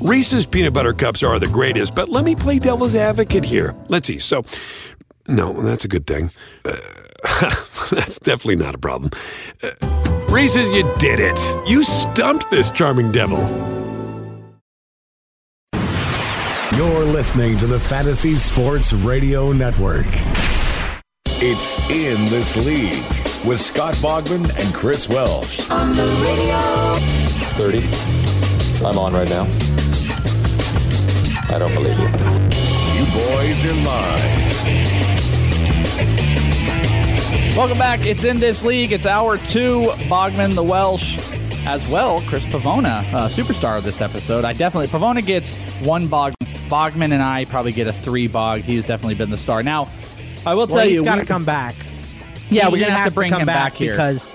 Reese's peanut butter cups are the greatest, but let me play devil's advocate here. Let's see. So, no, that's a good thing. Uh, that's definitely not a problem. Uh, Reese's, you did it. You stumped this charming devil. You're listening to the Fantasy Sports Radio Network. It's In This League with Scott Bogman and Chris Welsh. On the radio. 30. I'm on right now. I don't believe you. You boys are live. Welcome back. It's in this league. It's hour two. Bogman, the Welsh, as well. Chris Pavona, uh, superstar of this episode. I definitely Pavona gets one Bog. Bogman and I probably get a three Bog. He's definitely been the star. Now, I will tell well, you, he's got to come back. Yeah, He we're gonna have to bring come him back, here because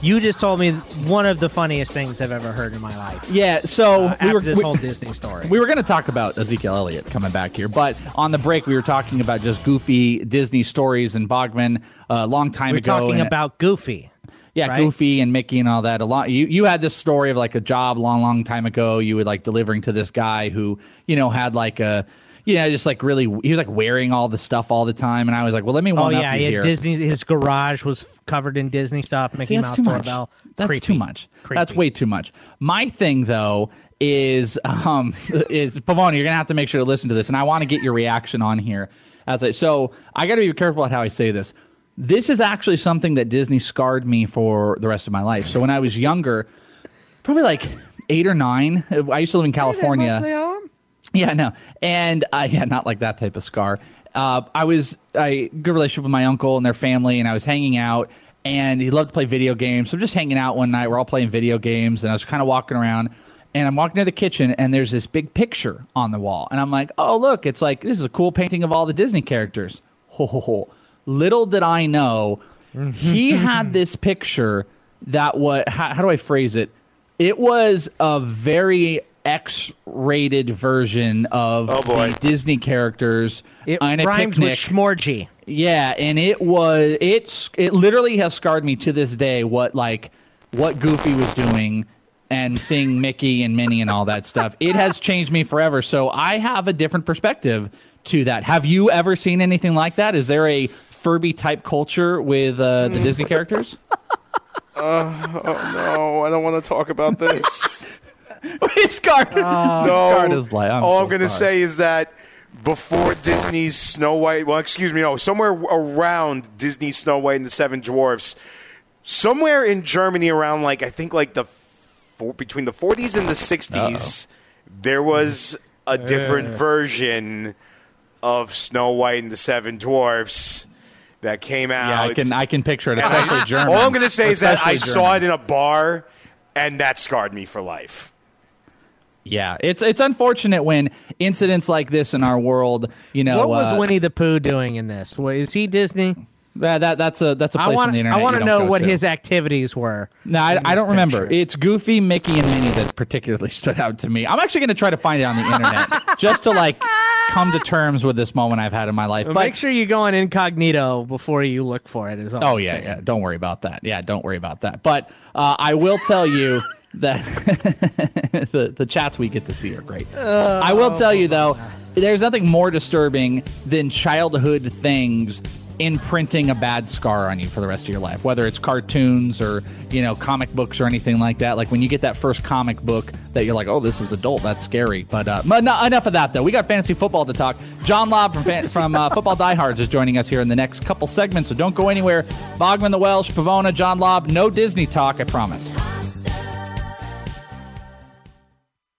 you just told me one of the funniest things I've ever heard in my life. Yeah, so uh, we after were this we- whole Disney story. We were going to talk about Ezekiel Elliott coming back here, but on the break we were talking about just goofy Disney stories and Bogman a long time We're ago. talking about Goofy. yeah, right? Goofy and Mickey and all that. A lot. You you had this story of like a job long, long time ago. You were like delivering to this guy who you know had like a. You know, just like really, he was like wearing all the stuff all the time, and I was like, "Well, let me Oh one up yeah, you he had here." Disney. His garage was covered in Disney stuff. Mickey See, that's Mouse too doorbell. That's Creepy. too much. That's way too much. My thing though is um is Pavona, you're gonna have to make sure to listen to this, and I want to get your reaction on here. As I so I got to be careful about how I say this. This is actually something that Disney scarred me for the rest of my life. So when I was younger, probably like eight or nine, I used to live in California. Yeah, no, and uh, yeah, not like that type of scar. Uh, I was I good relationship with my uncle and their family, and I was hanging out, and he loved to play video games. So I'm just hanging out one night. We're all playing video games, and I was kind of walking around, and I'm walking to the kitchen, and there's this big picture on the wall, and I'm like, oh look, it's like this is a cool painting of all the Disney characters. Ho ho ho! Little did I know, he had this picture that what how, how do I phrase it? It was a very X-rated version of Oh, boy. the Disney characters It on a rhymes picnic. with schmorgy. yeah, and it was it's it literally has scarred me to this day. What like what Goofy was doing and seeing Mickey and Minnie and all that stuff. It has changed me forever. So I have a different perspective to that. Have you ever seen anything like that? Is there a Furby type culture with uh, the Disney characters? Oh no, I don't want to talk about this. it's scarred. Oh. no, scarred his life. I'm all so I'm going to say is that before Disney's Snow White, well, excuse me, no, somewhere around Disney Snow White and the Seven Dwarfs, somewhere in Germany, around like I think like the four, between the 40s and the 60s, there was a different version of Snow White and the Seven Dwarfs that came out. Yeah, I can I can picture it, especially German. All I'm going to say is that I Especially saw it in a bar, and that scarred me for life. Yeah, it's it's unfortunate when incidents like this in our world, you know, what was uh, Winnie the Pooh doing in this? Is he Disney? that, that that's a that's a I place want. on the internet. I want to know what to. his activities were. No, I, I don't remember. picture. It's Goofy, Mickey, and Minnie that particularly stood out to me. I'm actually going to try to find it on the internet just to like come to terms with this moment I've had in my life. But But make sure you go on incognito before you look for it. Is all oh I'm yeah, saying. yeah. Don't worry about that. Yeah, don't worry about that. But uh, I will tell you that the the chats we get to see are great. I will tell you though, there's nothing more disturbing than childhood things imprinting a bad scar on you for the rest of your life whether it's cartoons or you know comic books or anything like that. Like when you get that first comic book that you're like oh this is adult. That's scary. But uh no, enough of that though. We got fantasy football to talk. John lobb from fan, from uh, football diehards is joining us here in the next couple segments so don't go anywhere. Bogman the welsh pavona john lobb no disney talk i promise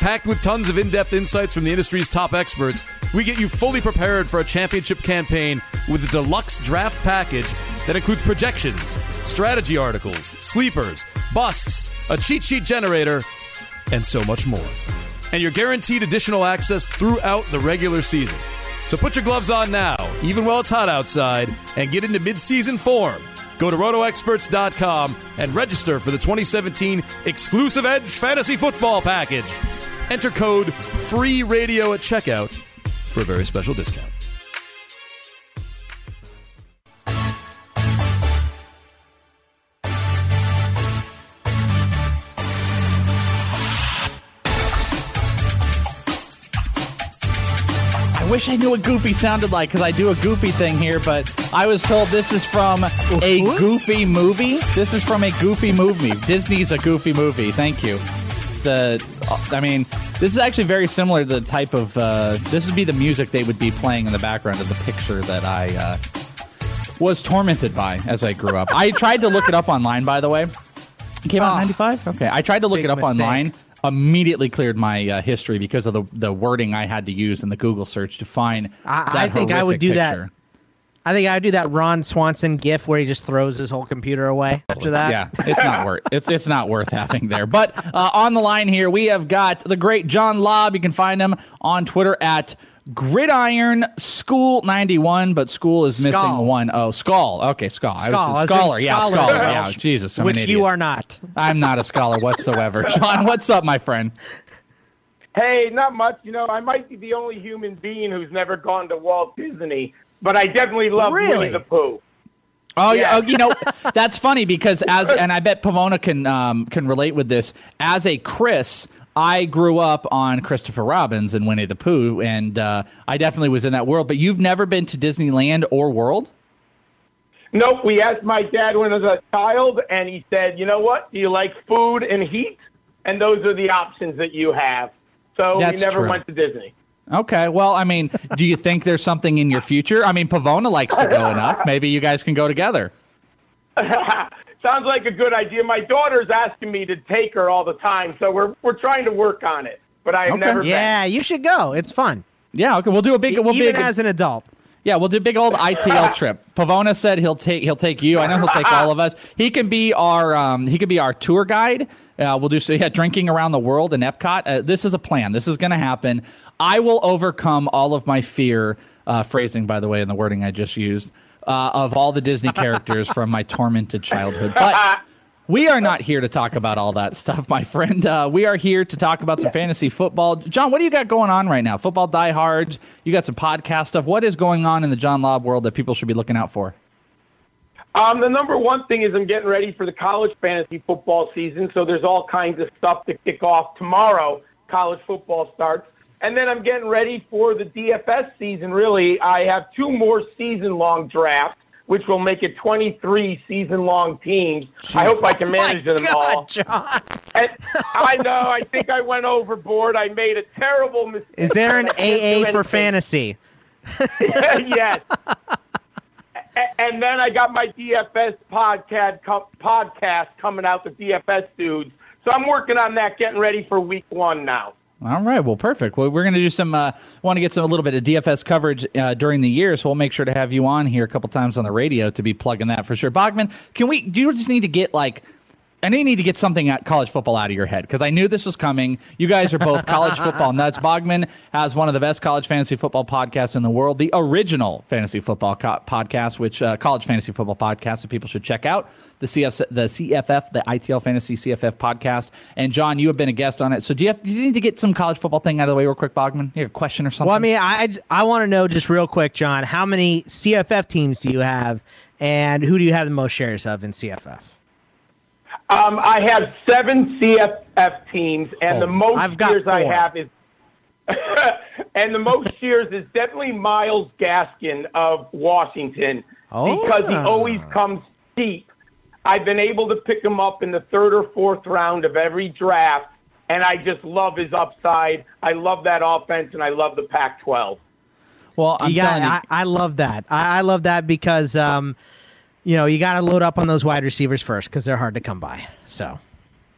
Packed with tons of in depth insights from the industry's top experts, we get you fully prepared for a championship campaign with a deluxe draft package that includes projections, strategy articles, sleepers, busts, a cheat sheet generator, and so much more. And you're guaranteed additional access throughout the regular season. So put your gloves on now, even while it's hot outside, and get into midseason form. Go to rotoexperts.com and register for the 2017 exclusive Edge Fantasy Football Package. Enter code FREE RADIO at checkout for a very special discount. I wish I knew what Goofy sounded like because I do a Goofy thing here, but I was told this is from a Goofy movie. This is from a Goofy movie. Disney's a Goofy movie. Thank you. The, I mean, this is actually very similar to the type of. Uh, this would be the music they would be playing in the background of the picture that I uh, was tormented by as I grew up. I tried to look it up online, by the way. It came out in Ah. '95. Okay, I tried to look it up mistake. online. Immediately cleared my uh, history because of the the wording I had to use in the Google search to find. I- I think I would do that. Picture. I think I would do that Ron Swanson gif where he just throws his whole computer away after that. Yeah, it's not worth it's it's not worth having there. But uh, on the line here, we have got the great John Lobb. You can find him on Twitter at Gridiron School ninety one, but school is missing Skull. one. Oh, Skull. Okay, Skull. I was as in scholar. Yeah, scholar. scholar. Yeah, Jesus, I'm which an you are not. I'm not a scholar whatsoever. John, what's up, my friend? Hey, not much. You know, I might be the only human being who's never gone to Walt Disney, but I definitely love Really? Winnie the Pooh. Oh Yeah. yeah, oh, you know that's funny because as and I bet Pomona can um, can relate with this. As a Chris, I grew up on Christopher Robbins and Winnie the Pooh, and uh, I definitely was in that world. But you've never been to Disneyland or World? Nope, we asked my dad when I was a child, and he said, you know what? Do you like food and heat? And those are the options that you have. So That's we never true. went to Disney. Okay, well, I mean, do you think there's something in your future? I mean, Pavona likes to go enough. Maybe you guys can go together. Sounds like a good idea. My daughter's asking me to take her all the time, so we're we're trying to work on it. But I've Okay. never Yeah, you should go. It's fun. Yeah, okay, we'll do a big. We'll Even big, as an adult. Yeah, we'll do big old ITL trip. Pavona said he'll take he'll take you. I know he'll take all of us. He can be our um, he can be our tour guide. Uh, we'll do so yeah, drinking around the world in Epcot. Uh, this is a plan. This is going to happen. I will overcome all of my fear. Uh, phrasing, by the way, in the wording I just used uh, of all the Disney characters from my tormented childhood. But we are not here to talk about all that stuff, my friend. Uh, we are here to talk about some fantasy football. John, what do you got going on right now? Football diehards. You got some podcast stuff. What is going on in the John Lobb world that people should be looking out for? Um, the number one thing is I'm getting ready for the college fantasy football season, so there's all kinds of stuff to kick off tomorrow. College football starts. And then I'm getting ready for the DFS season, really. I have two more season long drafts, which will make it 23 season long teams. I hope I can manage them all. John. And I know, I think I went overboard. I made a terrible mistake. Is there an I can't do AA for fantasy? yes. And then I got my DFS podcast podcast coming out, the DFS dudes. So I'm working on that, getting ready for week one now. All right, well, perfect. Well, we're going to do some. Uh, Want to get some a little bit of DFS coverage uh, during the year, so we'll make sure to have you on here a couple times on the radio to be plugging that for sure. Bogman, can we? Do you just need to get like? I know you need to get something at college football out of your head because I knew this was coming. You guys are both college football nuts. Bogman has one of the best college fantasy football podcasts in the world, the original fantasy football co- podcast, which uh, college fantasy football podcast that people should check out. The CS, the CFF, the ITL Fantasy CFF podcast. And John, you have been a guest on it. So do you have? Do you need to get some college football thing out of the way real quick, Bogman? You have a question or something? Well, I mean, I I want to know just real quick, John. How many CFF teams do you have, and who do you have the most shares of in CFF? Um, I have seven CFF teams, and the Oh, most I've got years I have is, and the most years is definitely Myles Gaskin of Washington because he Oh. always comes deep. I've been able to pick him up in the third or fourth round of every draft, and I just love his upside. I love that offense, and I love the Pac-12. well, I'm you got, telling you. I, I love that. I, I love that because, um, you know, you got to load up on those wide receivers first because they're hard to come by. So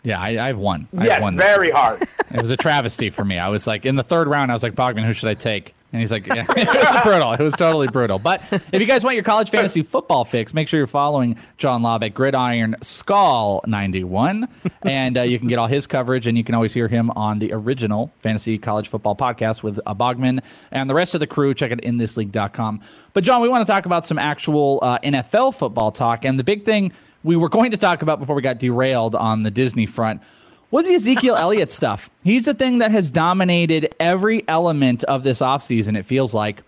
yeah, I, I have one. I Yes, have one. very hard. It was a travesty for me. I was like in the third round. I was like Bogman, who should I take? And he's like, yeah, it was brutal. It was totally brutal. But if you guys want your college fantasy football fix, make sure you're following John Lobb at Gridiron Skull 91. And uh, you can get all his coverage, and you can always hear him on the original Fantasy College Football podcast with uh, Bogman and the rest of the crew. Check it in thisleague.com. But, John, we want to talk about some actual uh, NFL football talk. And the big thing we were going to talk about before we got derailed on the Disney front was the Ezekiel Elliott stuff. He's the thing that has dominated every element of this offseason, it feels like.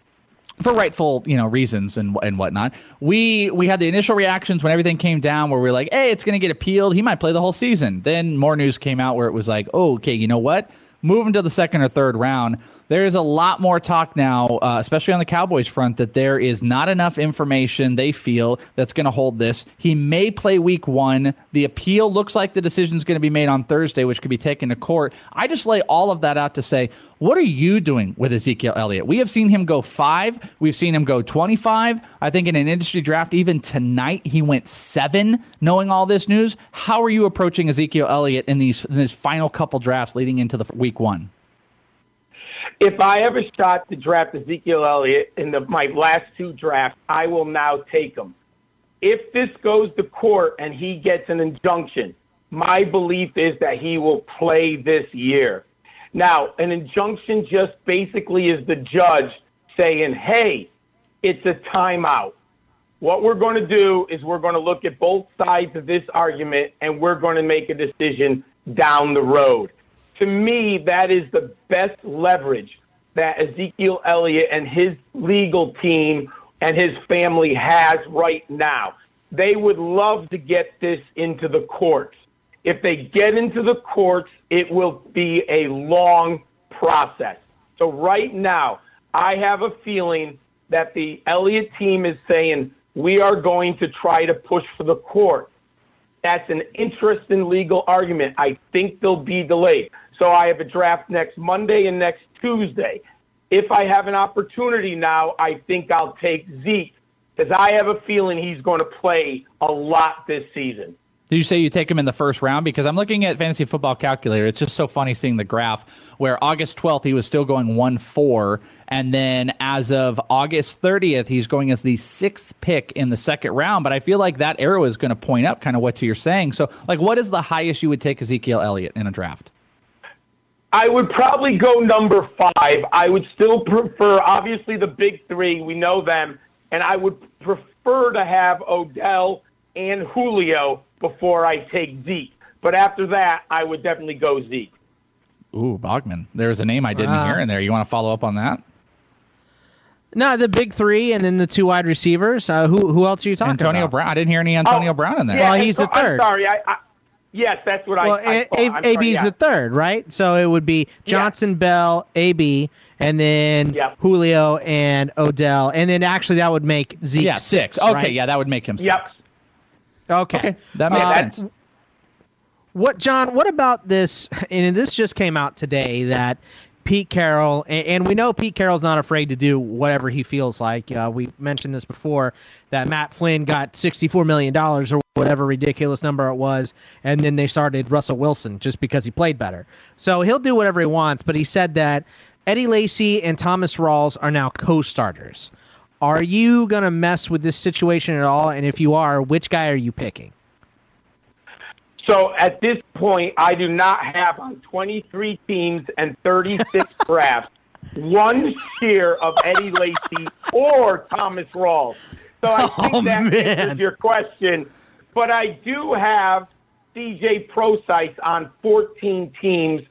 For rightful, you know, reasons and and whatnot. We we had the initial reactions when everything came down, where we are like, "Hey, it's going to get appealed. He might play the whole season." Then more news came out where it was like, "Oh, okay, you know what? Moving to the second or third round." There is a lot more talk now, uh, especially on the Cowboys front, that there is not enough information they feel that's going to hold this. He may play week one. The appeal looks like the decision is going to be made on Thursday, which could be taken to court. I just lay all of that out to say, what are you doing with Ezekiel Elliott? We have seen him go five. We've seen him go 25. I think in an industry draft, even tonight, he went seven, knowing all this news. How are you approaching Ezekiel Elliott in these, in these final couple drafts leading into the week one? If I ever shot to draft Ezekiel Elliott in the, my last two drafts, I will now take him. If this goes to court and he gets an injunction, my belief is that he will play this year. Now, an injunction just basically is the judge saying, hey, it's a timeout. What we're going to do is we're going to look at both sides of this argument and we're going to make a decision down the road to me, that is the best leverage that Ezekiel Elliott and his legal team and his family has right now. They would love to get this into the courts. If they get into the courts, it will be a long process. So, right now, I have a feeling that the Elliott team is saying, we are going to try to push for the court. That's an interesting legal argument. I think they'll be delayed. So I have a draft next Monday and next Tuesday. If I have an opportunity now, I think I'll take Zeke because I have a feeling he's going to play a lot this season. Did you say you take him in the first round? Because I'm looking at Fantasy Football Calculator. It's just so funny seeing the graph where August 12th he was still going 1 4. And then as of August 30th, he's going as the sixth pick in the second round. But I feel like that arrow is going to point up kind of what you're saying. So, like, what is the highest you would take Ezekiel Elliott in a draft? I would probably go number five. I would still prefer, obviously, the big three. We know them. And I would prefer to have Odell and Julio before I take Zeke. But after that, I would definitely go Zeke. Ooh, Bogman. There's a name I didn't uh, hear in there. You want to follow up on that? No, the big three, and then the two wide receivers. Uh, who who else are you talking Antonio about? Brown. I didn't hear any Antonio oh, Brown in there. Yeah, well, he's the 3rd I'm sorry. I, I Yes, that's what well, I. Well, AB's yeah. the third, right? So it would be Johnson, yeah. Bell, AB, and then yep. Julio and Odell, and then actually that would make Zeke. Yeah, six. six okay, right? yeah, that would make him yep. six. Okay. okay, that makes uh, sense. What, John? What about this? And this just came out today that Pete Carroll, and, and, we know Pete Carroll's not afraid to do whatever he feels like. Uh, we mentioned this before that Matt Flynn got $64 million or whatever ridiculous number it was, and then they started Russell Wilson just because he played better. So he'll do whatever he wants, but he said that Eddie Lacy and Thomas Rawls are now co starters. Are you going to mess with this situation at all? And if you are, which guy are you picking? So at this point, I do not have on 23 teams and 36 drafts one share of Eddie Lacy or Thomas Rawls. So I oh, think oh, that man. answers your question. But I do have CJ Prosise on 14 teams,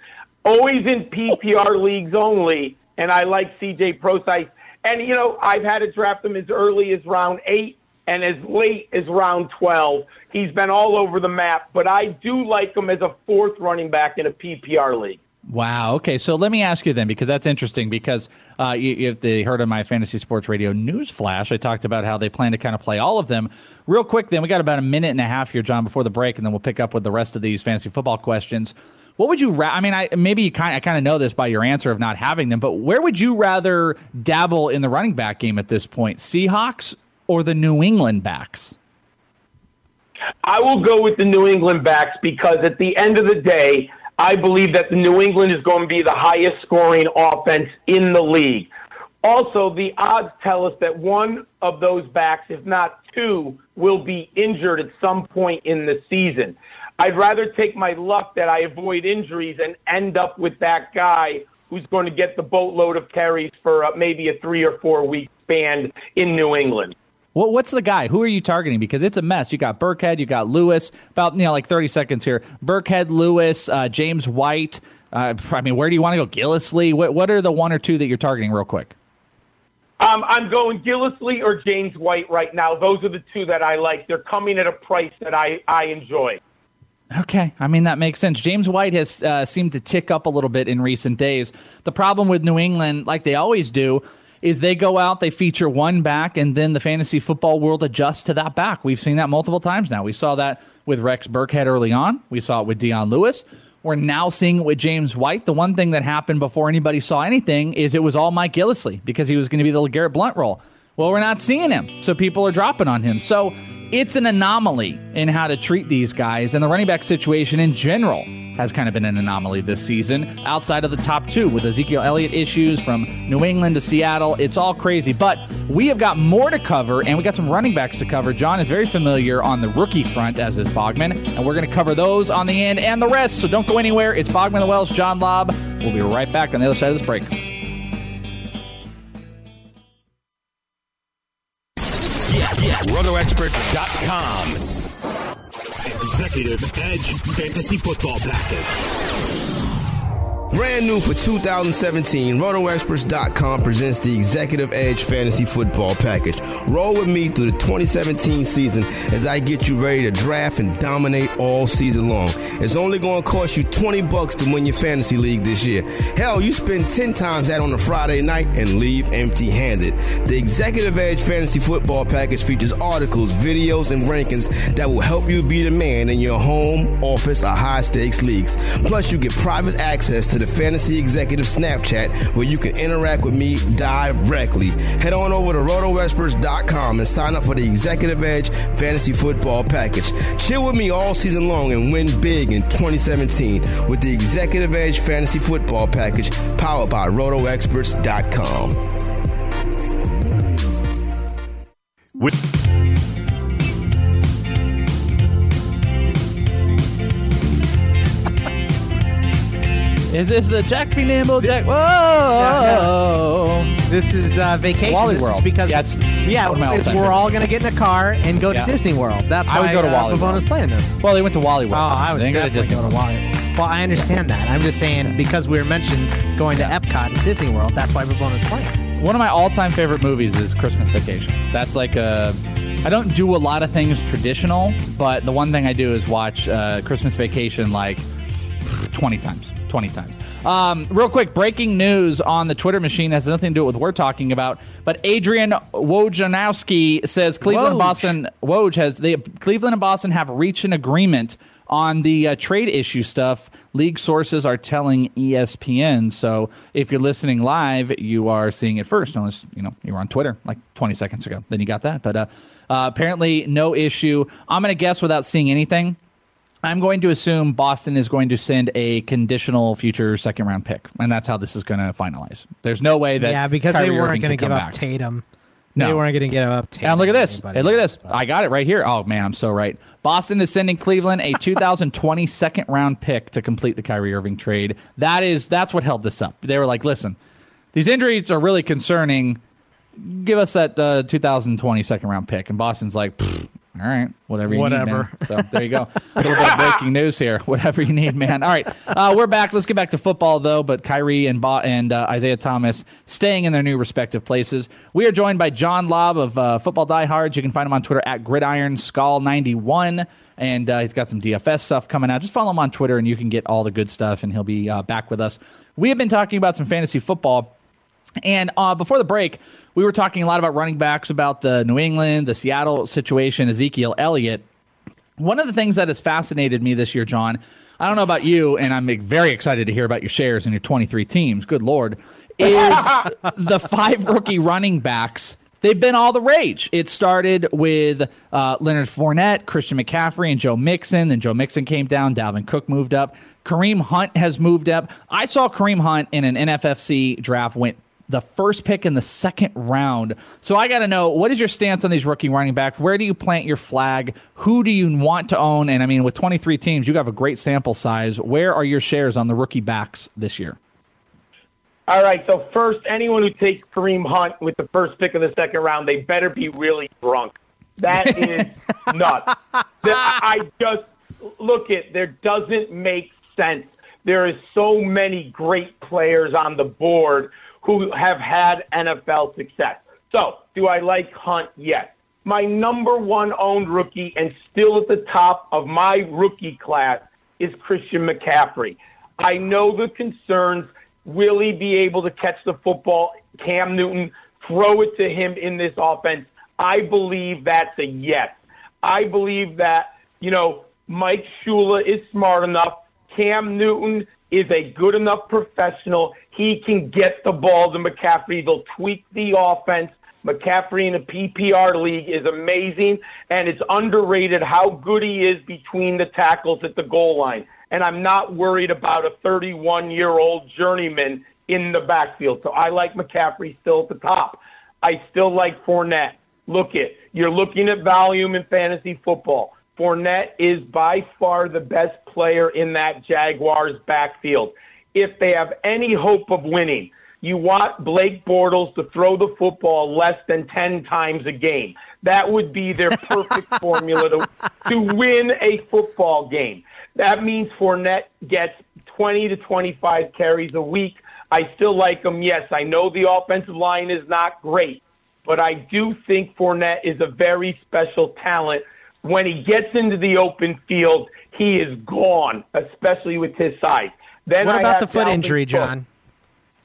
always in PPR leagues only, and I like CJ Prosise. And, you know, I've had to draft him as early as round eight and as late as round 12. He's been all over the map, but I do like him as a fourth running back in a PPR league. Wow. Okay. So let me ask you then, because that's interesting. Because uh, if they heard of my fantasy sports radio news flash, I talked about how they plan to kind of play all of them. Real quick, then we got about a minute and a half here, John, before the break, and then we'll pick up with the rest of these fantasy football questions. What would you? I mean, I maybe you kind I kind of know this by your answer of not having them, but where would you rather dabble in the running back game at this point? Seahawks or the New England backs? I will go with the New England backs because at the end of the day, I believe that the New England is going to be the highest scoring offense in the league. Also, the odds tell us that one of those backs, if not two, will be injured at some point in the season. I'd rather take my luck that I avoid injuries and end up with that guy who's going to get the boatload of carries for uh, maybe a three or four week span in New England. Well, what's the guy? Who are you targeting? Because it's a mess. You got Burkhead, you got Lewis. About you know like thirty seconds here. Burkhead, Lewis, uh, James White. Uh, I mean, where do you want to go? Gillislee. What what are the one or two that you're targeting, real quick? Um, I'm going Gillislee or James White right now. Those are the two that I like. They're coming at a price that I, I enjoy. Okay, I mean that makes sense. James White has uh, seemed to tick up a little bit in recent days. The problem with New England, like they always do, is they go out, they feature one back, and then the fantasy football world adjusts to that back. We've seen that multiple times now. We saw that with Rex Burkhead early on. We saw it with Dion Lewis. We're now seeing it with James White. The one thing that happened before anybody saw anything is it was all Mike Gillislee because he was going to be the LeGarrette Blunt role. Well, we're not seeing him, so people are dropping on him. So it's an anomaly in how to treat these guys, and the running back situation in general has kind of been an anomaly this season outside of the top two with Ezekiel Elliott issues from New England to Seattle. It's all crazy, but we have got more to cover, and we got some running backs to cover. John is very familiar on the rookie front, as is Bogman, and we're going to cover those on the end and the rest, so don't go anywhere. It's Bogman the Wells, John Lobb. We'll be right back on the other side of this break. Yeah, yeah. RotoExperts.com. Edge Fantasy Football Package. Brand new for 2017, RotoExperts.com presents the Executive Edge Fantasy Football Package. Roll with me through the 2017 season as I get you ready to draft and dominate all season long. It's only going to cost you 20 bucks to win your fantasy league this year. Hell, you spend 10 times that on a Friday night and leave empty-handed. The Executive Edge Fantasy Football Package features articles, videos, and rankings that will help you be the man in your home, office, or high-stakes leagues. Plus, you get private access to the Fantasy Executive Snapchat where you can interact with me directly. Head on over to rotoexperts.com and sign up for the Executive Edge Fantasy Football Package. Chill with me all season long and win big in 2017 with the Executive Edge Fantasy Football Package powered by rotoexperts.com. With Is this a Jack Be Nimble, Jack? Whoa! This is uh, vacation. Wally This is World. because Yeah, it's yeah, one of my it's- we're all gonna get in a car and go Yeah. to Disney World. That's I would go to uh, Wally Pavona's World. playing this. Well, they went to Wally World. Oh, I would They gonna definitely Disney go to Wally. Well, I understand that. I'm just saying because we were mentioned going to Epcot and Disney World. That's why Pavona's playing this. One of my all-time favorite movies is Christmas Vacation. That's like a. I don't do a lot of things traditional, but the one thing I do is watch uh, Christmas Vacation like 20 times. 20 times. Um, real quick, breaking news on the Twitter machine has nothing to do with what we're talking about. But Adrian Wojnarowski says Cleveland and Boston Woj has they Cleveland and Boston have reached an agreement on the uh, trade issue stuff. League sources are telling ESPN. So if you're listening live, you are seeing it first. Unless you know you were on Twitter like 20 seconds ago, then you got that. But uh, uh, apparently, no issue. I'm going to guess without seeing anything. I'm going to assume Boston is going to send a conditional future second round pick, and that's how this is going to finalize. There's no way that yeah, because Kyrie they weren't going to give up back. Tatum. No. They weren't going to give up Tatum. And look at this. Hey, look at this. I got it right here. Oh man, I'm so right. Boston is sending Cleveland a 2020 second round pick to complete the Kyrie Irving trade. That is that's what held this up. They were like, listen, these injuries are really concerning. Give us that uh, 2020 second round pick. And Boston's like, "Pfft, all right, whatever you Whatever. need, man. So there you go. A little bit of breaking news here. Whatever you need, man. All right, uh, we're back. Let's get back to football though. But Kyrie and ba- and uh, Isaiah Thomas staying in their new respective places. We are joined by John Lobb of uh, Football Diehards. You can find him on Twitter at Gridiron Skull 91 and uh, he's got some DFS stuff coming out. Just follow him on Twitter, and you can get all the good stuff. And he'll be uh, back with us. We have been talking about some fantasy football. And uh, before the break, we were talking a lot about running backs, about the New England, the Seattle situation, Ezekiel Elliott. One of the things that has fascinated me this year, John, I don't know about you, and I'm very excited to hear about your shares in your 23 teams. Good Lord. Is the five rookie running backs. They've been all the rage. It started with uh, Leonard Fournette, Christian McCaffrey, and Joe Mixon. Then Joe Mixon came down. Dalvin Cook moved up. Kareem Hunt has moved up. I saw Kareem Hunt in an NFFC draft went the first pick in the second round. So I got to know what is your stance on these rookie running backs? Where do you plant your flag? Who do you want to own? And I mean, with 23 teams, you have a great sample size. Where are your shares on the rookie backs this year? All right. So first, anyone who takes Kareem Hunt with the first pick of the second round, they better be really drunk. That is nuts. I just look at there doesn't make sense. There is so many great players on the board who have had NFL success. So, do I like Hunt? Yes. My number one owned rookie and still at the top of my rookie class is Christian McCaffrey. I know the concerns. Will he be able to catch the football? Cam Newton, throw it to him in this offense. I believe that's a yes. I believe that, you know, Mike Shula is smart enough. Cam Newton is a good enough professional. He can get the ball to McCaffrey. They'll tweak the offense. McCaffrey in a PPR league is amazing, and it's underrated how good he is between the tackles at the goal line. And I'm not worried about a 31 year old journeyman in the backfield. So I like McCaffrey still at the top. I still like Fournette. Look it. You're looking at volume in fantasy football. Fournette is by far the best player in that Jaguars backfield. If they have any hope of winning, you want Blake Bortles to throw the football less than 10 times a game. That would be their perfect formula to, to win a football game. That means Fournette gets 20 to 25 carries a week. I still like him. Yes, I know the offensive line is not great, but I do think Fournette is a very special talent when he gets into the open field, he is gone, especially with his size. Then what I about the foot Dalvin injury, Cook. John?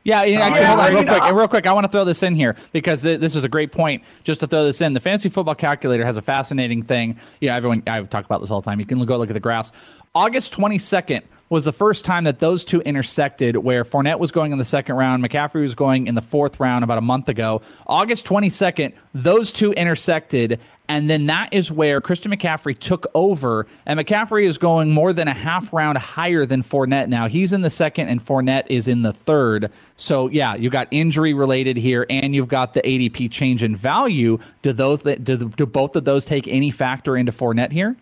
Yeah, yeah, actually, yeah, hold on, real quick, real quick. I want to throw this in here because th- this is a great point. Just to throw this in, the fantasy football calculator has a fascinating thing. Yeah, everyone, I talk about this all the time. You can go look at the graphs. August twenty second was the first time that those two intersected, where Fournette was going in the second round, McCaffrey was going in the fourth round about a month ago. August twenty second, those two intersected, and then that is where Christian McCaffrey took over, and McCaffrey is going more than a half round higher than Fournette now. He's in the second, and Fournette is in the third. So yeah, you got injury related here, and you've got the ADP change in value. Do those do, do both of those take any factor into Fournette here?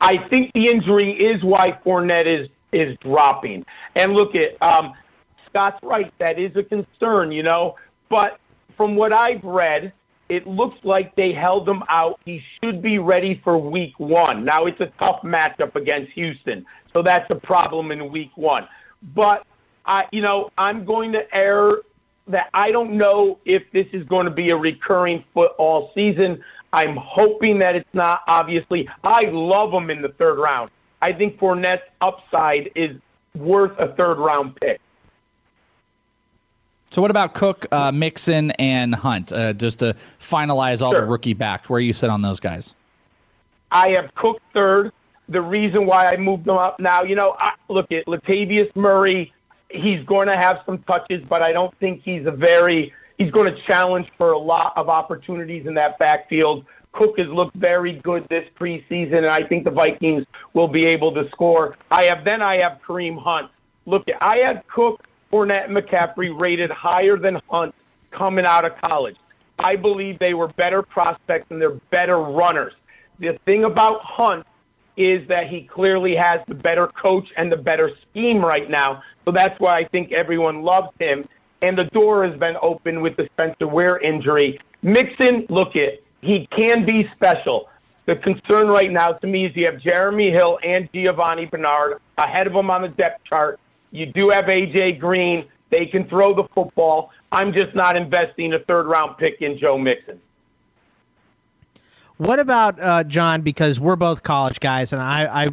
I think the injury is why Fournette is is dropping. And look at um, Scott's right; that is a concern, you know. But from what I've read, it looks like they held him out. He should be ready for Week One. Now it's a tough matchup against Houston, so that's a problem in Week One. But I, you know, I'm going to err that I don't know if this is going to be a recurring foot all season. I'm hoping that it's not. Obviously, I love him in the third round. I think Fournette's upside is worth a third round pick. So what about Cook, uh, Mixon, and Hunt? Uh, just to finalize all Sure. the rookie backs, where you sit on those guys? I have Cook third. The reason why I moved him up now, you know, I, look at Latavius Murray. He's going to have some touches, but I don't think he's a very. He's going to challenge for a lot of opportunities in that backfield. Cook has looked very good this preseason, and I think the Vikings will be able to score. I have then I have Kareem Hunt. Look, I had Cook, Fournette, and McCaffrey rated higher than Hunt coming out of college. I believe they were better prospects and they're better runners. The thing about Hunt is that he clearly has the better coach and the better scheme right now. So that's why I think everyone loves him. And the door has been open with the Spencer Ware injury. Mixon, look it, he can be special. The concern right now to me is you have Jeremy Hill and Giovani Bernard ahead of him on the depth chart. You do have AJ Green. They can throw the football. I'm just not investing a third round pick in Joe Mixon. What about uh, John? Because we're both college guys, and I, I,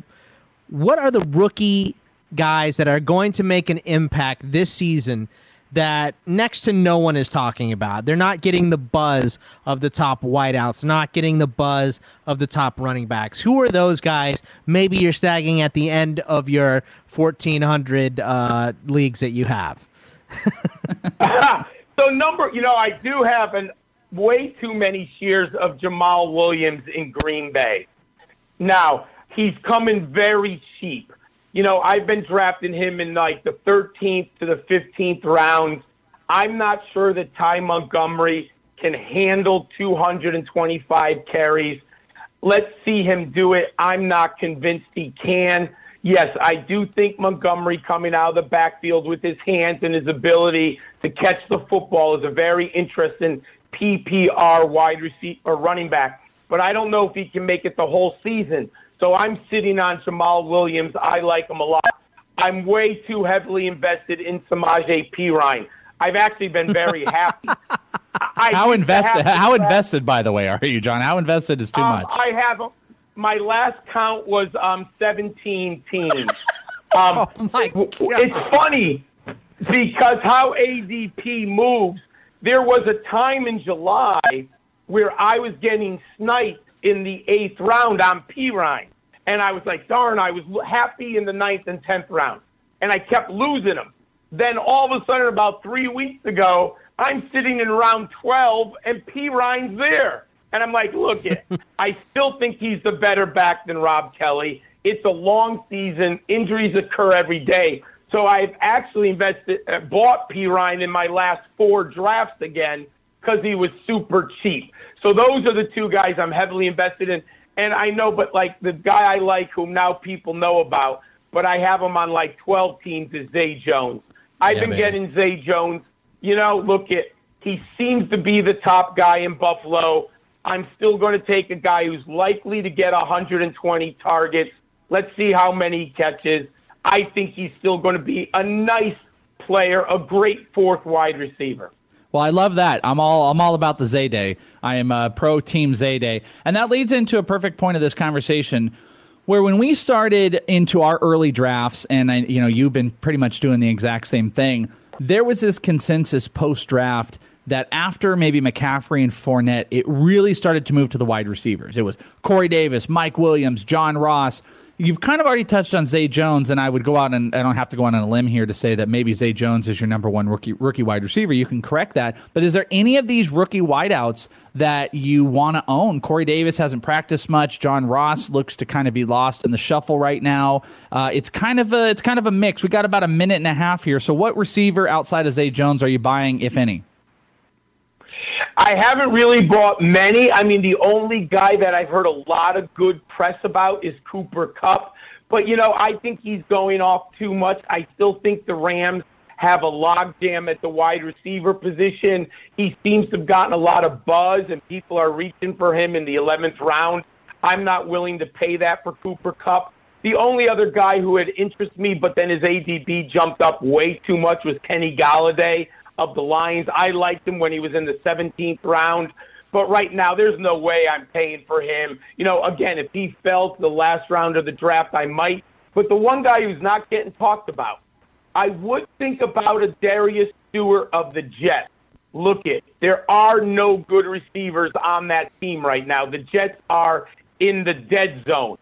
what are the rookie guys that are going to make an impact this season that next to no one is talking about? They're not getting the buzz of the top wideouts, not getting the buzz of the top running backs. Who are those guys? Maybe you're stagging at the end of your 1,400 uh, leagues that you have. so number, you know, I do have an way too many shares of Jamaal Williams in Green Bay. Now he's coming very cheap. You know, I've been drafting him in like the 13th to the 15th rounds. I'm not sure that Ty Montgomery can handle 225 carries. Let's see him do it. I'm not convinced he can. Yes, I do think Montgomery coming out of the backfield with his hands and his ability to catch the football is a very interesting PPR wide receiver or running back. But I don't know if he can make it the whole season. So I'm sitting on Jamaal Williams. I like him a lot. I'm way too heavily invested in Samaje Perine. I've actually been very happy. I how used to have invested? this How invested, by the way, are you, John? How invested is too um, much? I have my last count was um 17 teams. Um, It's funny because how ADP moves. There was a time in July where I was getting sniped in the eighth round on Perine, and I was like, darn, I was happy in the ninth and tenth round, and I kept losing them. Then all of a sudden, about three weeks ago, I'm sitting in round 12 and Perine's there. And I'm like, look, it, I still think he's the better back than Rob Kelley. It's a long season. Injuries occur every day. So I've actually invested, uh, bought Perine in my last four drafts again because he was super cheap. So those are the two guys I'm heavily invested in. And I know, but like the guy I like, whom now people know about, but I have him on like 12 teams is Zay Jones. I've Yeah, been baby. getting Zay Jones. You know, look at he seems to be the top guy in Buffalo. I'm still going to take a guy who's likely to get 120 targets. Let's see how many he catches. I think he's still going to be a nice player, a great fourth wide receiver. Well, I love that. I'm all I'm all about the Zayday. I am uh, pro team Zayday, and that leads into a perfect point of this conversation, where when we started into our early drafts, and I, you know, you've been pretty much doing the exact same thing. There was this consensus post draft that after maybe McCaffrey and Fournette, it really started to move to the wide receivers. It was Corey Davis, Mike Williams, John Ross. You've kind of already touched on Zay Jones, and I would go out and I don't have to go out on a limb here to say that maybe Zay Jones is your number one rookie rookie wide receiver. You can correct that. But is there any of these rookie wideouts that you want to own? Corey Davis hasn't practiced much. John Ross looks to kind of be lost in the shuffle right now. Uh, it's kind of a it's kind of a mix. We got about a minute and a half here. So what receiver outside of Zay Jones are you buying, if any? I haven't really bought many. I mean, the only guy that I've heard a lot of good press about is Cooper Kupp. But, you know, I think he's going off too much. I still think the Rams have a logjam at the wide receiver position. He seems to have gotten a lot of buzz, and people are reaching for him in the 11th round. I'm not willing to pay that for Cooper Kupp. The only other guy who had interest me, but then his ADP jumped up way too much, was Kenny Golladay of the Lions. I liked him when he was in the 17th round, but right now there's no way I'm paying for him. You know, again, if he fell to the last round of the draft, I might. But the one guy who's not getting talked about, I would think about a Darius Stewart of the Jets. Look it, there are no good receivers on that team right now. The Jets are in the dead zone.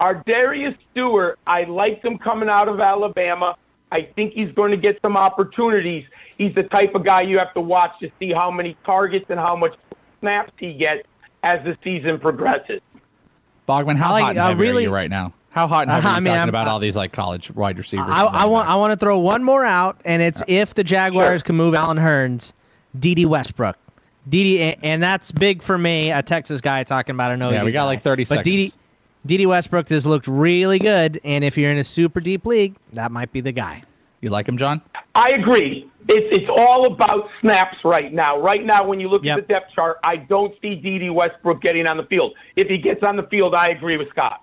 ArDarius Stewart, I liked him coming out of Alabama. I think he's going to get some opportunities. He's the type of guy you have to watch to see how many targets and how much snaps he gets as the season progresses. Bogman, how like- hot and I heavy are really- you right now? How hot and heavy Uh, are I you mean, talking I'm- about all these like college wide receivers? I, I want I want to throw one more out, and it's if the Jaguars can move Allen Hurns, Dede Westbrook, D.D. and that's big for me, a Texas guy talking about an OU. Yeah, we got guy. like 30 but D.D. seconds. Dede Westbrook has looked really good, and if you're in a super deep league, that might be the guy. You like him, John? I agree. It's it's all about snaps right now. Right now, when you look at the depth chart, I don't see Dede Westbrook getting on the field. If he gets on the field, I agree with Scott.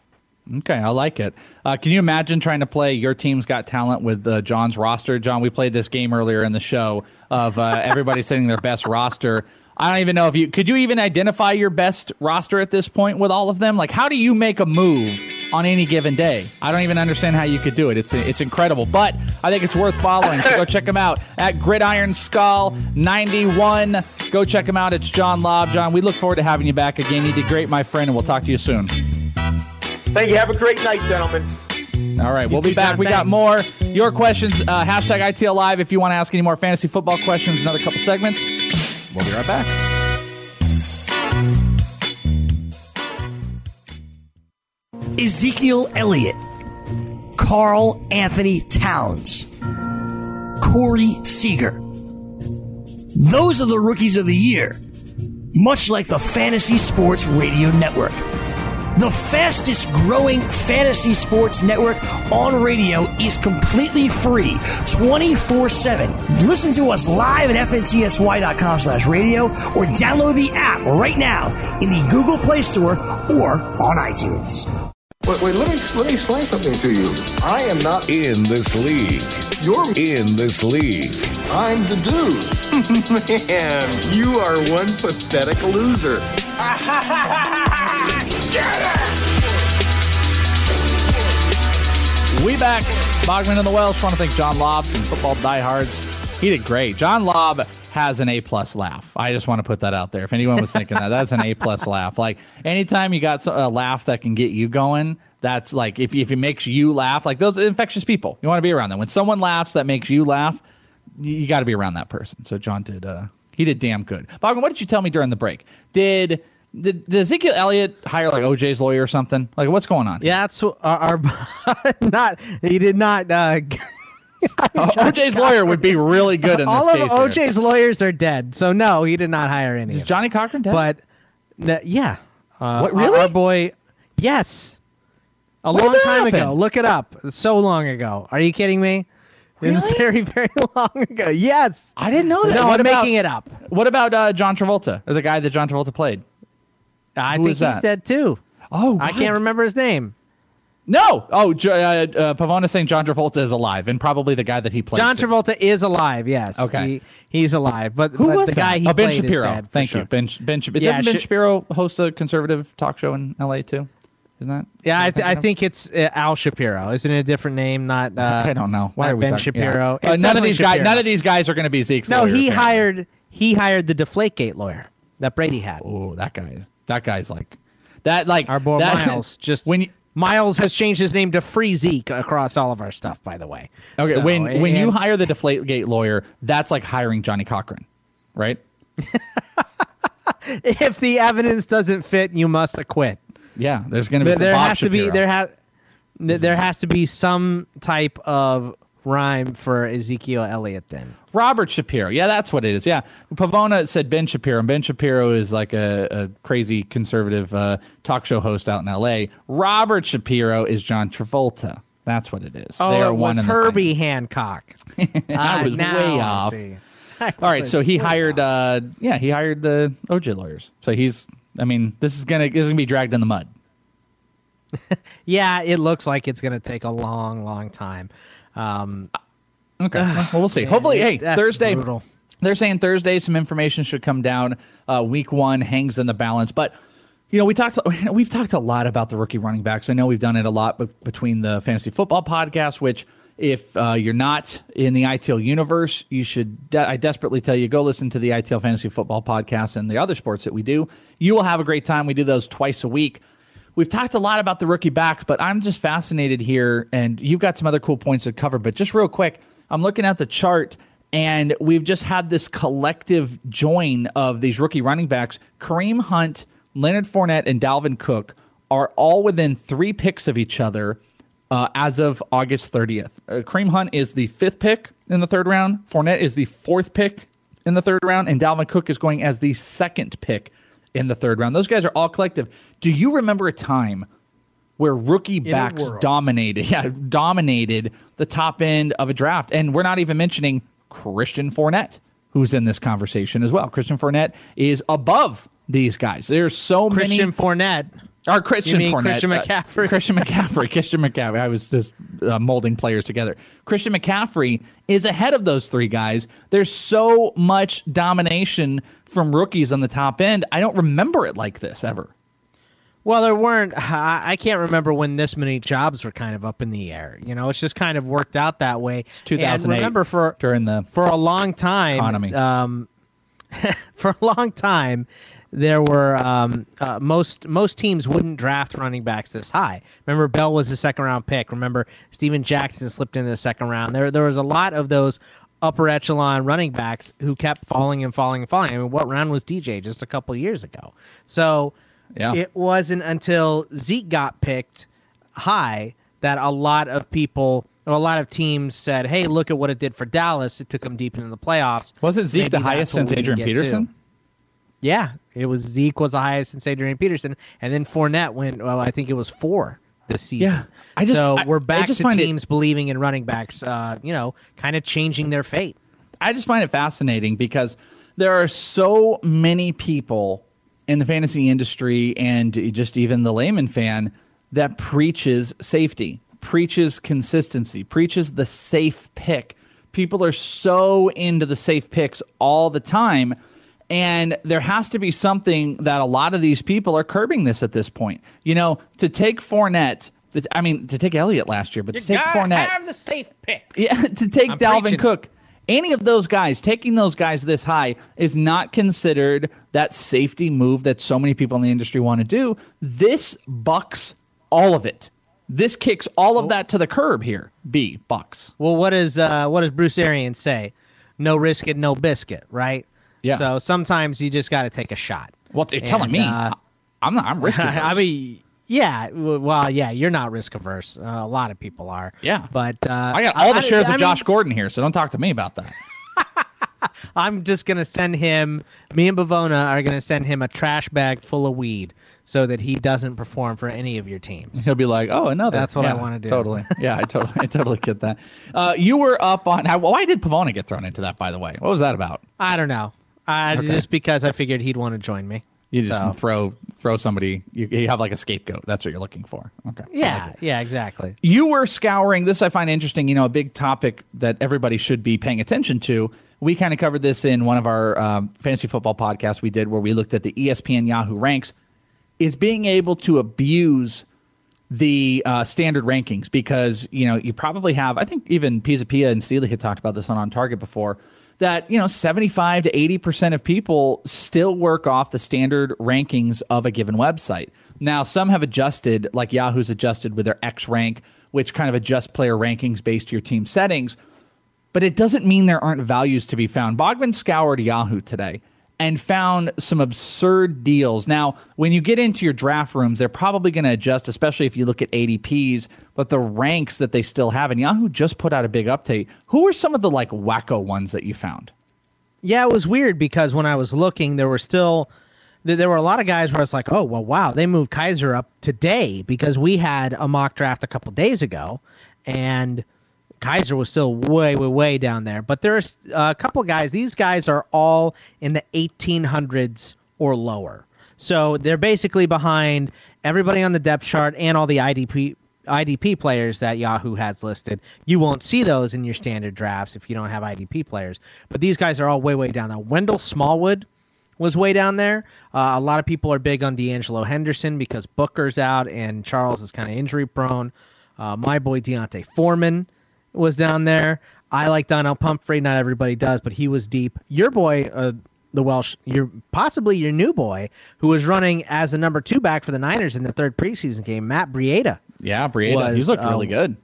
Okay, I like it. Uh, can you imagine trying to play your team's got talent with uh, John's roster? John, we played this game earlier in the show of uh, everybody setting their best roster. I don't even know if you could you even identify your best roster at this point with all of them. Like, how do you make a move on any given day? I don't even understand how you could do it. It's it's incredible, but I think it's worth following. So go check him out at Gridiron Skull ninety one. Go check him out. It's John Lobb. John, we look forward to having you back again. You did great, my friend, and we'll talk to you soon. Thank you. Have a great night, gentlemen. All right, we'll be back. John. We got more. Your questions, uh, hashtag ITL Live if you want to ask any more fantasy football questions, another couple segments. We'll be right back. Ezekiel Elliott. Karl-Anthony Towns, Corey Seager. Those are the rookies of the year, much like the Fantasy Sports Radio Network. The fastest growing fantasy sports network on radio is completely free 24-7. Listen to us live at fntsy.com slash radio or download the app right now in the Google Play Store or on iTunes. Wait, wait, let me let me explain something to you. I am not in this league. You're in this league. I'm the dude. Man, you are one pathetic loser. We back. Bogman and the Welsh. Want to thank John Lobb from Football Diehards. He did great. John Lobb has an A plus laugh. I just want to put that out there. If anyone was thinking that, that's an A plus laugh. Like anytime you got a laugh that can get you going, that's like if if it makes you laugh, like those infectious people, you want to be around them. When someone laughs that makes you laugh, you, you got to be around that person. So John did. Uh, he did damn good. Bogman, what did you tell me during the break? Did did, did Ezekiel Elliott hire like OJ's lawyer or something? Like, what's going on? Yeah, that's our, our not. He did not. Uh, OJ's lawyer would be really good in this All of. OJ's lawyers are dead, so no, he did not hire any. Is Johnnie Cochran dead? But n- yeah, uh, What, really? Our, boy, yes, a When long time ago. Look it up. So long ago. Are you kidding me? It was very, very long ago. Yes, I didn't know that. No, What I'm about- making it up. What about uh, John Travolta, or the guy that John Travolta played? I Who think he's dead too. Oh, I can't remember his name. No. Oh, J- uh, uh, Pavona saying John Travolta is alive, and probably the guy that he played. John. Travolta is alive. Yes. Okay. He, he's alive. But, Who but was the that? guy he oh, Ben played Shapiro. dead, Thank sure. you, Ben. Ben. Yeah, doesn't Ben Sh- Shapiro host a conservative talk show in L.A. too? Isn't that? Yeah, I, th- I think it's uh, Al Shapiro. Isn't it a different name? Not uh, I don't know. Why are we Ben talking- Shapiro? yeah. Uh, none of these guys. None of these guys are going to be Zeke's No, lawyer, he apparently. hired he hired the Deflategate lawyer that Brady had. Oh, that guy. That guy's like that. Like Our boy that, Miles. Just when you, Miles has changed his name to Free Zeke across all of our stuff. By the way. Okay, So, when when you hire the Deflategate lawyer, that's like hiring Johnnie Cochran, right? if the evidence doesn't fit, you must acquit. Yeah, there's going to be There, some there Bob has to be there has there has to be some type of rhyme for Ezekiel Elliott. Then Robert Shapiro. Yeah, that's what it is. Yeah. Pavona said Ben Shapiro, and Ben Shapiro is like a, a crazy conservative uh, talk show host out in L.A. Robert Shapiro is John Travolta. That's what it is. oh, they are it was Herbie Hancock. I Ah, was now way off. All right, so he hired. Uh, yeah, he hired the OJ lawyers. So he's. I mean, this is gonna this is gonna be dragged in the mud. Yeah, it looks like it's going to take a long, long time. Um, Okay. well, we'll see. man, Hopefully, it- hey, Thursday. brutal. They're saying Thursday some information should come down. Uh, week one hangs in the balance, but you know we talked. We've talked a lot about the rookie running backs. I know we've done it a lot be- between the fantasy football podcast, which. If uh, you're not in the ITL universe, you should. De- I desperately tell you go listen to the ITL fantasy football podcast and the other sports that we do. You will have a great time. We do those twice a week. We've talked a lot about the rookie backs, but I'm just fascinated here, and you've got some other cool points to cover. But just real quick, I'm looking at the chart, and we've just had this collective join of these rookie running backs. Kareem Hunt, Leonard Fournette, and Dalvin Cook are all within three picks of each other uh, as of August 30th. Uh, Kareem Hunt is the fifth pick in the third round. Fournette is the fourth pick in the third round, and Dalvin Cook is going as the second pick in the third round. Those guys are all collective. Do you remember a time where rookie backs dominated? Yeah, dominated the top end of a draft, and we're not even mentioning Christian Fournette, who's in this conversation as well. Christian Fournette is above these guys. There's so Christian many. Christian Fournette. Or Christian Fournette. Christian uh, McCaffrey? Christian McCaffrey. Christian McCaffrey. I was just uh, molding players together. Christian McCaffrey is ahead of those three guys. There's so much domination from rookies on the top end. I don't remember it like this ever. Well, there weren't. I can't remember when this many jobs were kind of up in the air. You know, it's just kind of worked out that way. And 2008 remember, for during the for a long time, Economy. um, for a long time, there were um, uh, most most teams wouldn't draft running backs this high. Remember, Bell was the second round pick. Remember, Steven Jackson slipped into the second round. There there was a lot of those upper echelon running backs who kept falling and falling and falling. I mean, what round was DJ just a couple years ago? So Yeah. it wasn't until Zeke got picked high that a lot of people a lot of teams said, "Hey, look at what it did for Dallas. It took them deep into the playoffs." Wasn't Zeke Maybe the highest since Adrian Peterson? to. Yeah, it was Zeke was the highest since Adrian Peterson, and then Fournette went. Well, I think it was four this season. Yeah, I just- so I- we're back to find it- teams believing in running backs. Uh, you know, kind of changing their fate. I just find it fascinating because there are so many people in the fantasy industry and just even the layman fan that preaches safety, preaches consistency, preaches the safe pick. People are so into the safe picks all the time. And there has to be something that a lot of these people are curbing this at this point. You know, to take Fournette, I mean, to take Elliott last year, but to take Fournette. have the safe pick. Yeah, to take I'm Dalvin preaching. Cook. Any of those guys, taking those guys this high is not considered that safety move that so many people in the industry want to do. This bucks all of it. This kicks all of that to the curb here. B bucks. Well, what is uh, what does Bruce Arians say? No risk it, no biscuit, right? Yeah. So sometimes you just got to take a shot. Well, you're telling me. uh, I'm not. I'm risk averse. I mean, yeah. Well, yeah. You're not risk averse. Uh, a lot of people are. Yeah. But uh, I got all the shares I of Josh Gordon here, so don't talk to me about that. I'm just gonna send him. Me and Pavona are gonna send him a trash bag full of weed so that he doesn't perform for any of your teams. He'll be like, "Oh, another." That's what I wanna do. Totally. Yeah, I totally, I totally get that. Uh, you were up on. how- Why did Pavona get thrown into that? By the way, what was that about? I don't know. Uh, Okay. Just because I figured he'd want to join me. You just So- throw throw somebody. You, you have like a scapegoat. That's what you're looking for. Okay. I like Yeah. Yeah. Exactly. You were scouring this. I find interesting. You know, a big topic that everybody should be paying attention to. We kind of covered this in one of our um, fantasy football podcasts we did, where we looked at the ESPN Yahoo ranks. Is being able to abuse the uh, standard rankings because you know you probably have. I think even Pizapia and Sealy had talked about this on On Target before. That you know, seventy-five to eighty percent of people still work off the standard rankings of a given website. Now, some have adjusted, like Yahoo's adjusted with their X rank, which kind of adjusts player rankings based to your team settings but it doesn't mean there aren't values to be found. Bogman scoured Yahoo today and found some absurd deals. Now, when you get into your draft rooms, they're probably going to adjust, especially if you look at ADPs, but the ranks that they still have. And Yahoo just put out a big update. Who are some of the like wacko ones that you found? Yeah, it was weird because when I was looking, there were still there were a lot of guys where I was like, oh well, wow, they moved Kizer up today because we had a mock draft a couple days ago, and Kizer was still way, way, way down there. But there's a couple guys. These guys are all in the 1800s or lower, so they're basically behind everybody on the depth chart and all the IDP IDP players that Yahoo has listed. You won't see those in your standard drafts if you don't have IDP players. But these guys are all way, way down there. Wendell Smallwood was way down there. Uh, a lot of people are big on De'Angelo Henderson because Booker's out and Charles is kind of injury prone. Uh, my boy D'Onta Foreman was down there. I like Donnell Pumphrey. Not everybody does, but he was deep. Your boy, uh, the Welsh, your possibly your new boy, who was running as the number two back for the Niners in the third preseason game, Matt Breida. Yeah, Breida. Was, He's looked really good.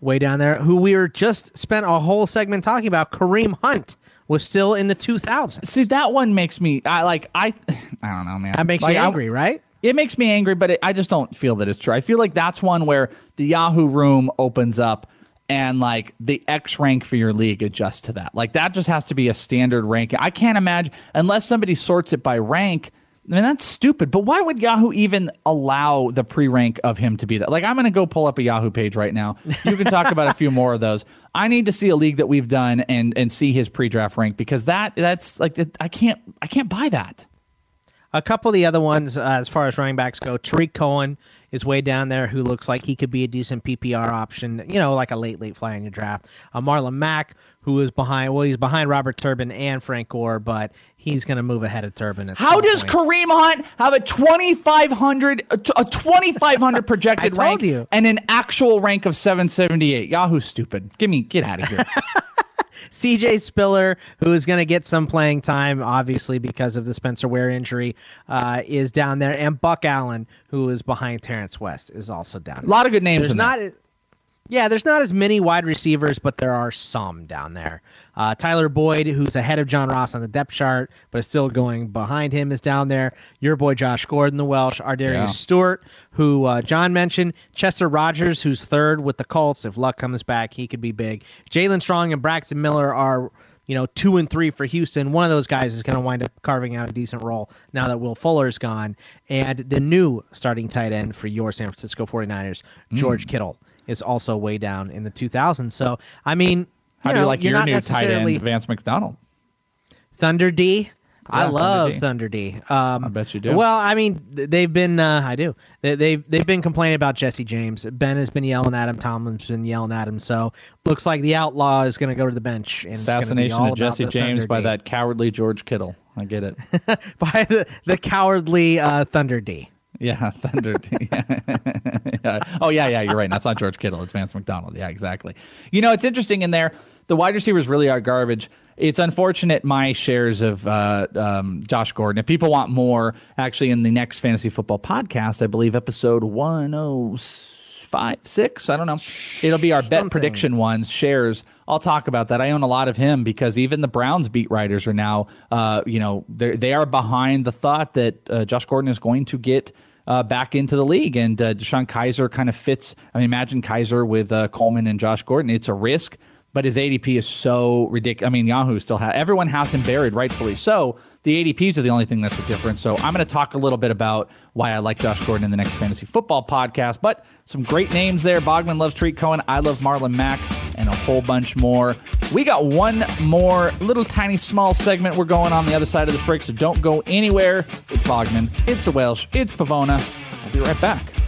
way down there, who we were just spent a whole segment talking about. Kareem Hunt was still in the 2000s. See, that one makes me. I like. I. I don't know, man. That makes Like, you I- angry, right? It makes me angry, but it, I just don't feel that it's true. I feel like that's one where the Yahoo room opens up and like the X rank for your league adjusts to that. Like that just has to be a standard ranking. I can't imagine unless somebody sorts it by rank. I mean that's stupid. But why would Yahoo even allow the pre-rank of him to be that? Like I'm going to go pull up a Yahoo page right now. You can talk about a few more of those. I need to see a league that we've done and and see his pre-draft rank because that that's like I can't I can't buy that. A couple of the other ones, uh, as far as running backs go, Tarik Cohen is way down there, who looks like he could be a decent PPR option, you know, like a late, late fly in your draft. Uh, Marlon Mack, who is behind, well, he's behind Robert Turbin and Frank Gore, but he's going to move ahead of Turbin. How does point. Kareem Hunt have a 2500 a t- a 2500 projected rank you. and an actual rank of 778? Yahoo's stupid. Give me get out of here. CJ Spiller, who is going to get some playing time, obviously because of the Spencer Ware injury, uh, is down there, and Buck Allen, who is behind Terrance West, is also down. A lot of good names There's not. there. Yeah, there's not as many wide receivers, but there are some down there. Uh, Tyler Boyd, who's ahead of John Ross on the depth chart, but is still going behind him, is down there. Your boy Josh Gordon, the Welsh. ArDarius Yeah. Stewart, who uh, John mentioned. Chester Rogers, who's third with the Colts. If Luck comes back, he could be big. Jaelen Strong and Braxton Miller are, you know, two and three for Houston. One of those guys is going to wind up carving out a decent role now that Will Fuller's gone. And the new starting tight end for your San Francisco 49ers, George Mm. Kittle, is also way down in the 2000s. So, I mean, How do know, you like your new tight end, Vance McDonald? Thunder D. I Yeah, Thunder love D. Thunder D. Um, I bet you do. Well, I mean, they've been. Uh, I do. They, they've they've been complaining about Jesse James. Ben has been yelling at him. Tomlin's been yelling at him. So looks like the outlaw is going to go to the bench. And it's gonna be Assassination of Jesse James Thunder by D. that cowardly George Kittle. I get it. by the the cowardly uh, Thunder D. Yeah, Thunder. yeah. Oh yeah, yeah. You're right. That's not George Kittle. It's Vance McDonald. Yeah, exactly. You know, it's interesting in there. The wide receivers really are garbage. It's unfortunate my shares of uh, um, Josh Gordon. If people want more, actually, in the next fantasy football podcast, I believe episode one oh five six. I don't know. It'll be our bet prediction ones shares. I'll talk about that. I own a lot of him because even the Browns beat writers are now, uh, you know, they they are behind the thought that uh, Josh Gordon is going to get uh, back into the league, and uh, DeShone Kizer kind of fits. I mean, imagine Kizer with uh, Coleman and Josh Gordon. It's a risk, but his ADP is so ridiculous. I mean, Yahoo still has everyone has him buried, rightfully so. The ADPs are the only thing that's a difference. So I'm going to talk a little bit about why I like Josh Gordon in the next fantasy football podcast. But some great names there. Bogman loves Tarik Cohen. I love Marlon Mack, and a whole bunch more. We got one more little tiny small segment we're going on the other side of this break. So don't go anywhere. It's Bogman. It's the Welsh. It's Pavona. I'll be right back.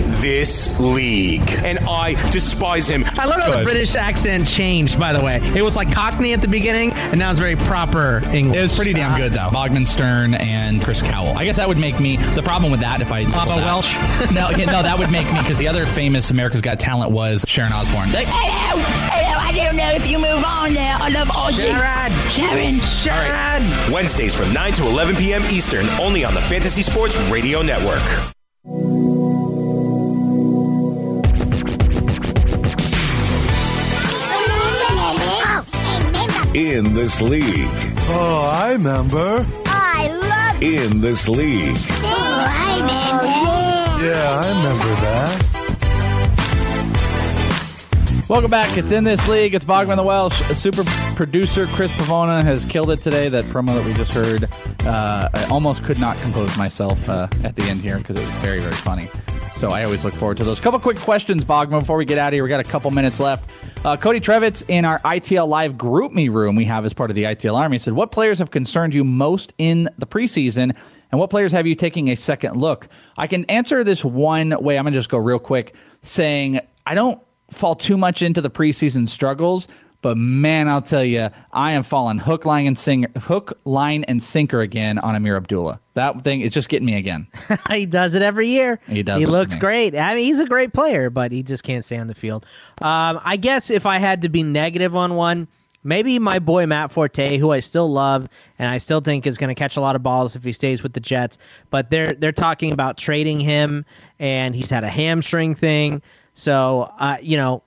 This league. And I despise him. I love how the British accent changed. By the way, it was like Cockney at the beginning, and now it's very proper English. It was pretty damn good though. Bogman Stern and Chris Cowell. I guess that would make me the problem with that if I Papa that- Welsh? no, yeah, no, that would make me because the other famous America's Got Talent was Sharon Osbourne. Like, Hello, hello, I don't know if you move on there. I love Aussie. Sharon. Sharon. Sharon. Wednesdays from 9 to 11 p.m. Eastern, only on the Fantasy Sports Radio Network. In this league. Oh, I remember. I love In this league. Oh, I remember. Yeah, I remember that. Welcome back. It's in this league. It's Bogman the Welsh. Super producer Chris Pavona has killed it today. That promo that we just heard, uh, I almost could not compose myself uh, at the end here because it was very, very funny. So I always look forward to those. Couple quick questions, Bogman, before we get out of here. We got a couple minutes left. Uh, Cody Trevitz in our ITL Live Group Me room we have as part of the ITL Army said, "What players have concerned you most in the preseason?" And what players have you taking a second look? I can answer this one way. I'm going to just go real quick saying I don't fall too much into the preseason struggles, but man, I'll tell you, I am falling hook, line, and singer, hook, line, and sinker again on Ameer Abdullah. That thing is just getting me again. he does it every year. He does He looks great. I mean, he's a great player, but he just can't stay on the field. Um, I guess if I had to be negative on one, maybe my boy Matt Forte, who I still love and I still think is going to catch a lot of balls if he stays with the Jets. But they're they're talking about trading him, and he's had a hamstring thing. So, uh, you know,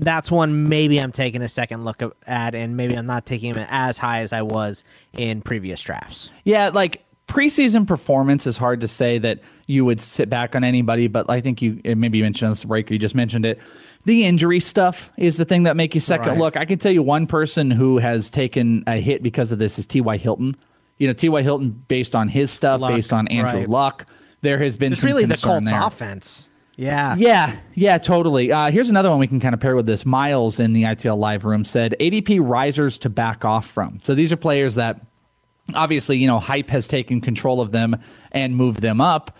that's one maybe I'm taking a second look at, and maybe I'm not taking him as high as I was in previous drafts. Yeah, like preseason performance is hard to say that you would sit back on anybody, but I think you maybe you mentioned this break you just mentioned it. The injury stuff is the thing that make you second Right. look. I can tell you one person who has taken a hit because of this is T.Y. Hilton. You know, T.Y. Hilton based on his stuff, Luck, based on Andrew right. Luck. There has been It's some really the Colts there. offense. Yeah. Yeah, yeah, totally. Uh, here's another one we can kind of pair with this. Miles in the ITL live room said ADP risers to back off from. So these are players that obviously, you know, hype has taken control of them and moved them up.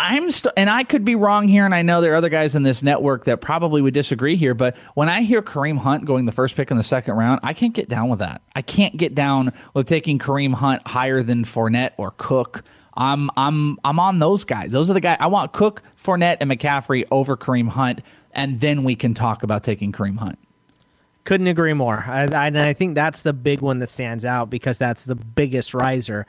I'm st- and I could be wrong here, and I know there are other guys in this network that probably would disagree here. But when I hear Kareem Hunt going the first pick in the second round, I can't get down with that. I can't get down with taking Kareem Hunt higher than Fournette or Cook. I'm I'm I'm on those guys. Those are the guys I want. Cook, Fournette, and McCaffrey over Kareem Hunt, and then we can talk about taking Kareem Hunt. Couldn't agree more. I, I, and I think that's the big one that stands out because that's the biggest riser.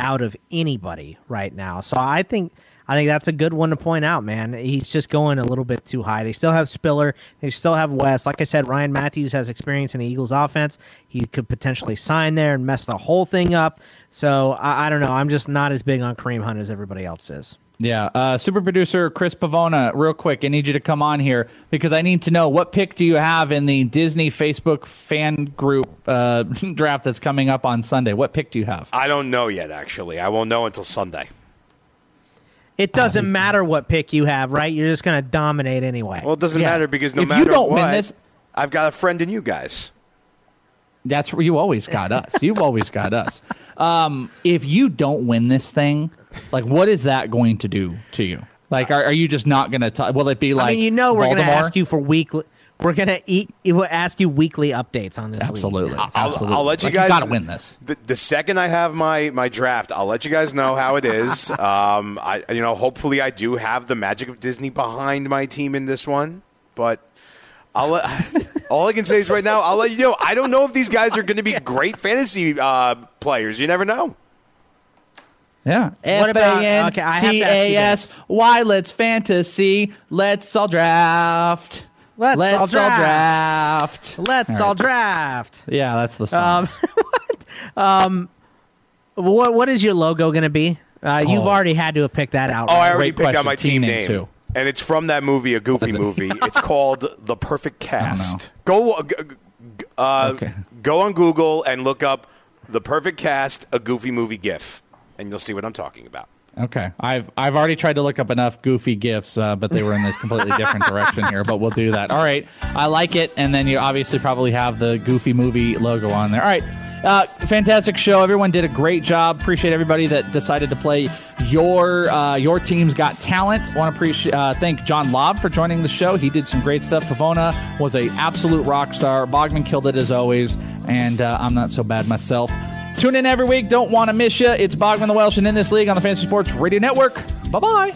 out of anybody right now. So I think I think that's a good one to point out, man. He's just going a little bit too high. They still have Spiller. They still have West. Like I said, Ryan Mathews has experience in the Eagles offense. He could potentially sign there and mess the whole thing up. So I, I don't know. I'm just not as big on Kareem Hunt as everybody else is. Yeah, uh, super producer Chris Pavona, real quick, I need you to come on here because I need to know what pick do you have in the Disney Facebook fan group uh, draft that's coming up on Sunday? What pick do you have? I don't know yet. Actually, I won't know until Sunday. It doesn't matter what pick you have, right? You're just going to dominate anyway. Well, it doesn't matter because no If you matter don't what, win this- I've got a friend in you guys. That's where you always got us. You've always got us. Um, if you don't win this thing, like, what is that going to do to you? Like, are, are you just not going to? Will it be like? I mean, you know, we're going to ask you for weekly. We're going to eat. We'll ask you weekly updates on this. Absolutely. League. I'll, I'll let you Like, you guys. gotta win this. The, the second I have my my draft, I'll let you guys know how it is. um, I you know, hopefully, I do have the magic of Disney behind my team in this one, but. I'll let, all I can say is right now, I'll let you know. I don't know if these guys are going to be great fantasy uh, players. You never know. Yeah. What about- okay, I have to ask you F-A-N-T-A-S. Why? Let's fantasy. Let's all draft. Let's all all draft. draft. Let's All all right. draft. Yeah, that's the song. Um, what? Um, what what is your logo going to be? Uh, You've Oh. already had to have picked that out. Oh, I already Great picked out my Team team, name, name, too. and it's from that movie, a Goofy movie. it's called The Perfect Cast. Go, uh, g- g- uh, Okay. go on Google and look up The Perfect Cast, a Goofy movie GIF, and you'll see what I'm talking about. Okay, I've I've already tried to look up enough goofy gifts, uh, but they were in this completely different direction here. But we'll do that. All right, I like it, and then you obviously probably have the Goofy movie logo on there. All right, uh, fantastic show. Everyone did a great job. Appreciate everybody that decided to play your uh, your team's got talent. Want to appreciate uh, thank John Lobb for joining the show. He did some great stuff. Pavona was a absolute rock star. Bogman killed it as always, and uh, I'm not so bad myself. Tune in every week. Don't want to miss you. It's Bogman the Welsh and in this league on the Fantasy Sports Radio Network. Bye bye.